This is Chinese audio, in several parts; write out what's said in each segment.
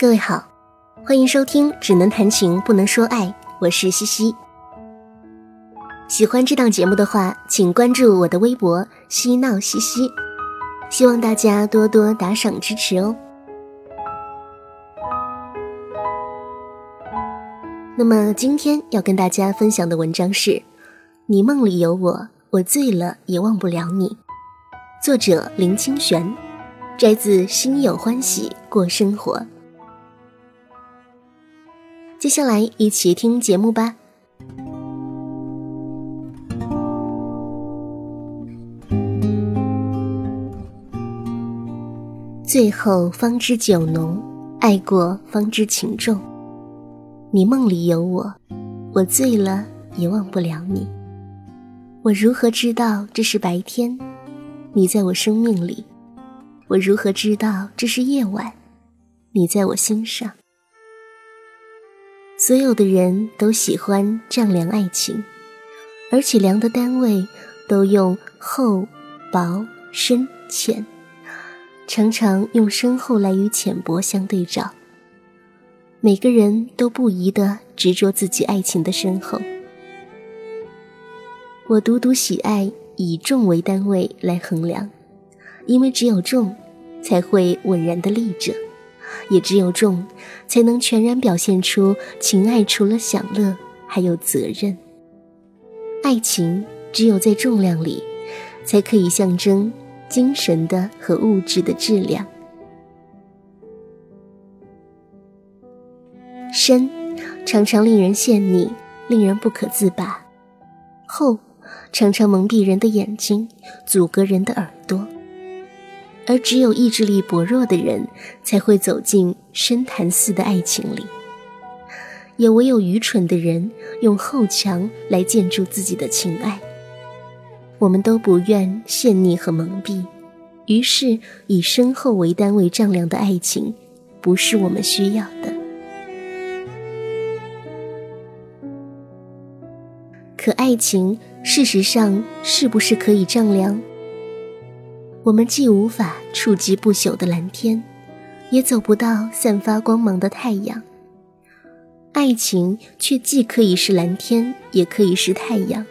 各位好，欢迎收听《只能谈情不能说爱》，我是西西。喜欢这档节目的话，请关注我的微博“嬉闹西西”，希望大家多多打赏支持哦。那么今天要跟大家分享的文章是《你梦里有我，我醉了也忘不了你》，作者林清玄，摘自《心有欢喜过生活》。接下来一起听节目吧。醉后方知酒浓，爱过方知情重。你梦里有我，我醉了也忘不了你。我如何知道这是白天？你在我生命里。我如何知道这是夜晚？你在我心上。所有的人都喜欢丈量爱情，而且量的单位都用厚、薄、深、浅，常常用深厚来与浅薄相对照。每个人都不宜的执着自己爱情的深厚。我独独喜爱以重为单位来衡量，因为只有重，才会稳然的立着。也只有重，才能全然表现出情爱。除了享乐，还有责任。爱情只有在重量里，才可以象征精神的和物质的质量。深，常常令人陷溺，令人不可自拔；厚，常常蒙蔽人的眼睛，阻隔人的耳朵。而只有意志力薄弱的人，才会走进深潭似的爱情里。也唯有愚蠢的人，用厚墙来建筑自己的情爱。我们都不愿陷溺和蒙蔽，于是以深厚为单位丈量的爱情，不是我们需要的。可爱情，事实上是不是可以丈量？我们既无法触及不朽的蓝天，也走不到散发光芒的太阳。爱情却既可以是蓝天，也可以是太阳。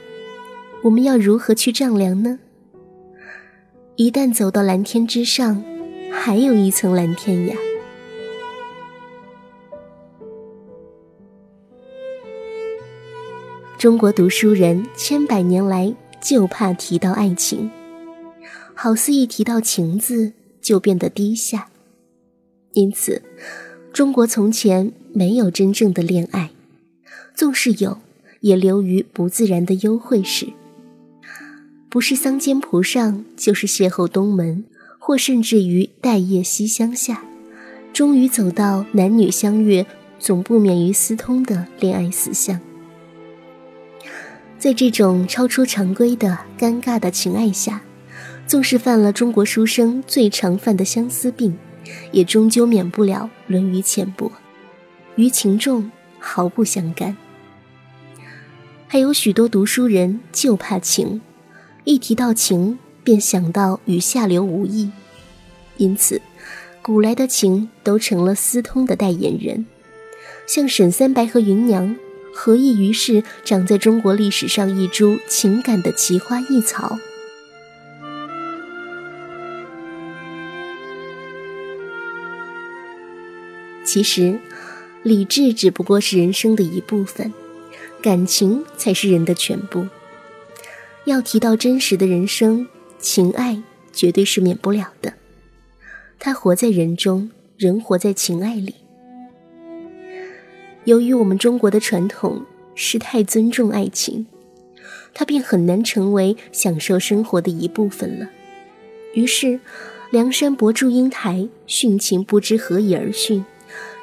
我们要如何去丈量呢？一旦走到蓝天之上，还有一层蓝天呀。中国读书人千百年来就怕提到爱情。好似一提到情字就变得低下，因此，中国从前没有真正的恋爱，纵是有，也流于不自然的幽会式。不是桑间蒲上，就是邂逅东门，或甚至于待夜西厢下，终于走到男女相悦，总不免于私通的恋爱死相。在这种超出常规的尴尬的情爱下。纵是犯了中国书生最常犯的相思病，也终究免不了沦于浅薄，与情重毫不相干。还有许多读书人就怕情，一提到情便想到与下流无异，因此古来的情都成了私通的代言人。像沈三白和芸娘，何异于是长在中国历史上一株情感的奇花异草？其实，理智只不过是人生的一部分，感情才是人的全部。要提到真实的人生，情爱绝对是免不了的。他活在人中，人活在情爱里。由于我们中国的传统是太尊重爱情，它便很难成为享受生活的一部分了。于是，梁山伯祝英台殉情不知何以而殉。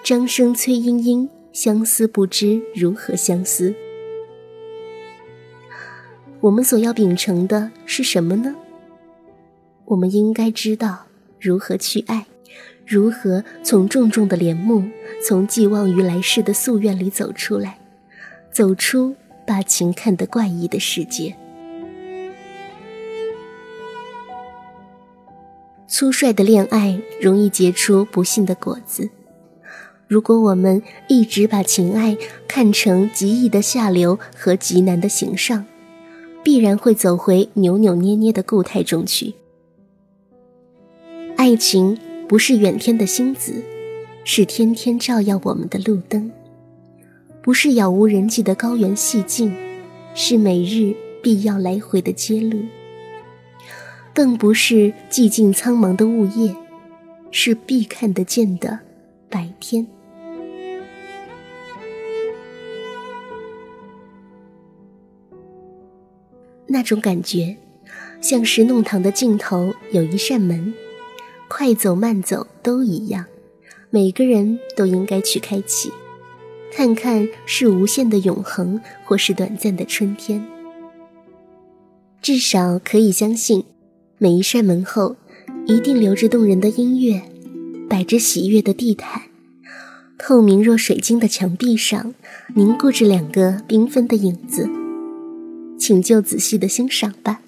张生崔莺莺相思不知如何相思。我们所要秉承的是什么呢？我们应该知道如何去爱，如何从重重的帘幕，从寄望于来世的夙愿里走出来，走出把情看得怪异的世界。粗率的恋爱容易结出不幸的果子。如果我们一直把情爱看成极易的下流和极难的行上，必然会走回扭扭捏捏的固态中去。爱情不是远天的星子，是天天照耀我们的路灯；不是杳无人迹的高原细径，是每日必要来回的街路；更不是寂静苍茫的雾夜，是必看得见的白天。那种感觉，像是弄堂的尽头有一扇门，快走慢走都一样，每个人都应该去开启，看看是无限的永恒，或是短暂的春天。至少可以相信，每一扇门后，一定留着动人的音乐，摆着喜悦的地毯，透明若水晶的墙壁上，凝固着两个缤纷的影子。请就仔细的欣赏吧。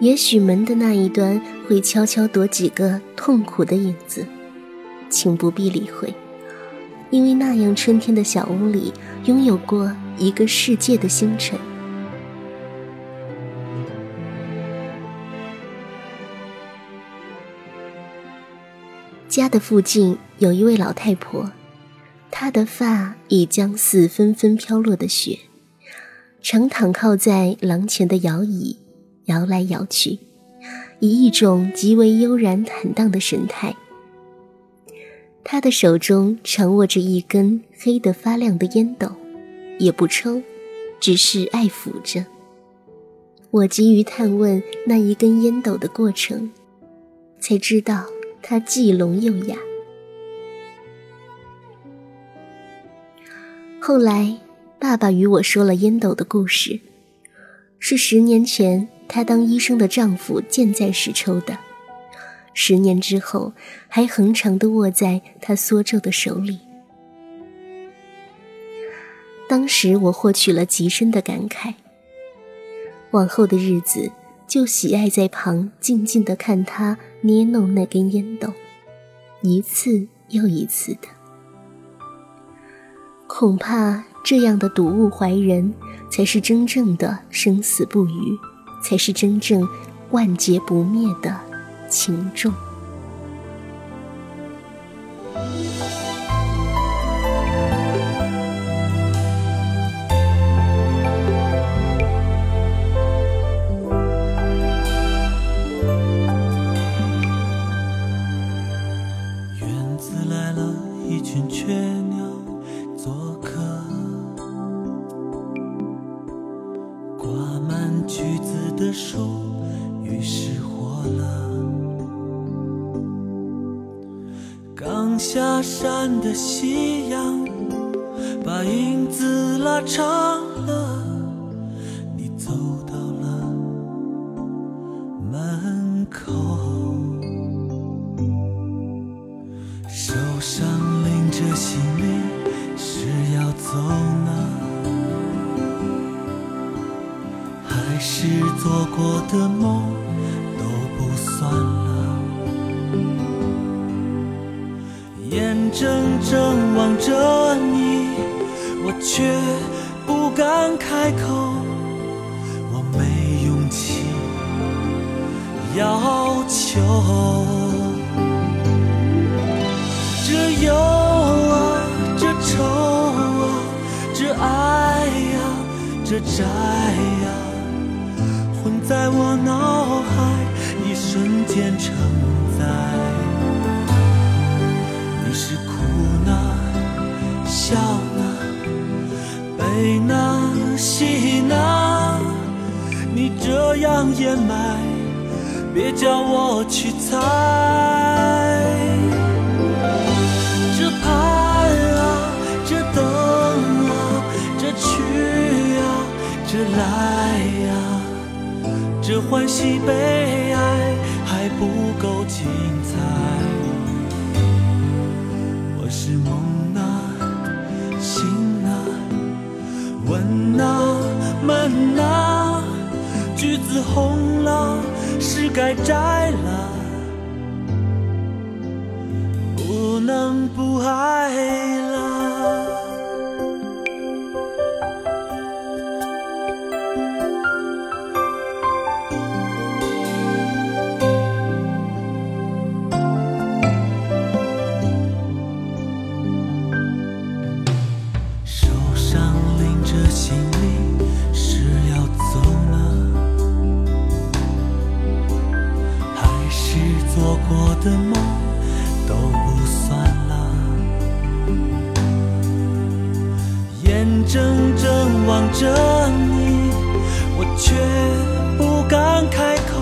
也许门的那一端会悄悄躲几个痛苦的影子，请不必理会，因为那样春天的小屋里拥有过一个世界的星辰。家的附近有一位老太婆，她的发已将似纷纷飘落的雪。常躺靠在廊前的摇椅，摇来摇去，以一种极为悠然坦荡的神态。他的手中常握着一根黑得发亮的烟斗，也不抽，只是爱抚着。我急于探问那一根烟斗的过程，才知道它既聋又哑。后来。爸爸与我说了烟斗的故事，是十年前他当医生的丈夫健在时抽的，十年之后还恒长的握在他缩皱的手里。当时我获取了极深的感慨，往后的日子就喜爱在旁静静的看他捏弄那根烟斗，一次又一次的，恐怕。这样的睹物怀人，才是真正的生死不渝，才是真正万劫不灭的情重。下山的夕阳，把影子拉长了。你走到了门口，手上拎着行李，是要走呢，还是做过的梦都不算了？怔怔望着你，我却不敢开口，我没勇气要求。这忧啊，这愁啊，这爱呀，这债呀，混在我脑海，一瞬间承载。你这样掩埋，别叫我去猜。这盼啊，这等啊，这去啊，这来呀，这欢喜悲哀还不够精彩。我是梦红了，是该摘了。不。能不爱了。眼睁睁望着你，我却不敢开口，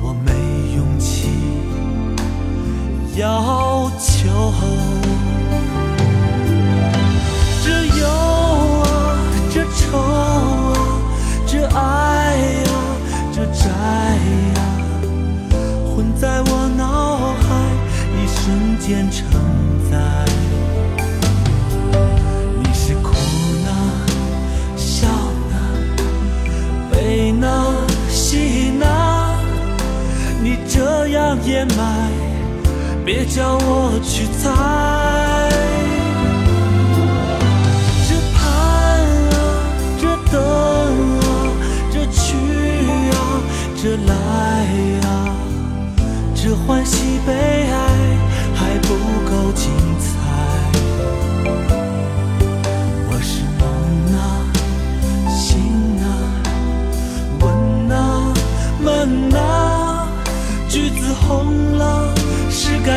我没勇气要求。这忧啊，这愁啊，这爱呀、这债呀、混在我脑海，一瞬间承载。掩埋，别叫我去猜。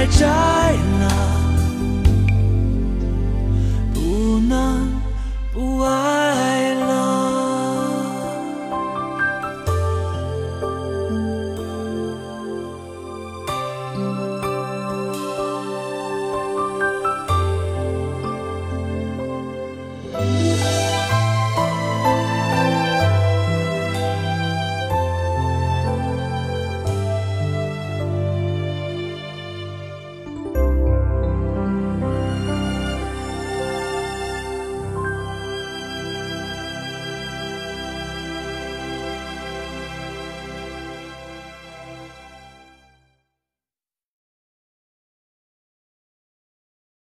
摘了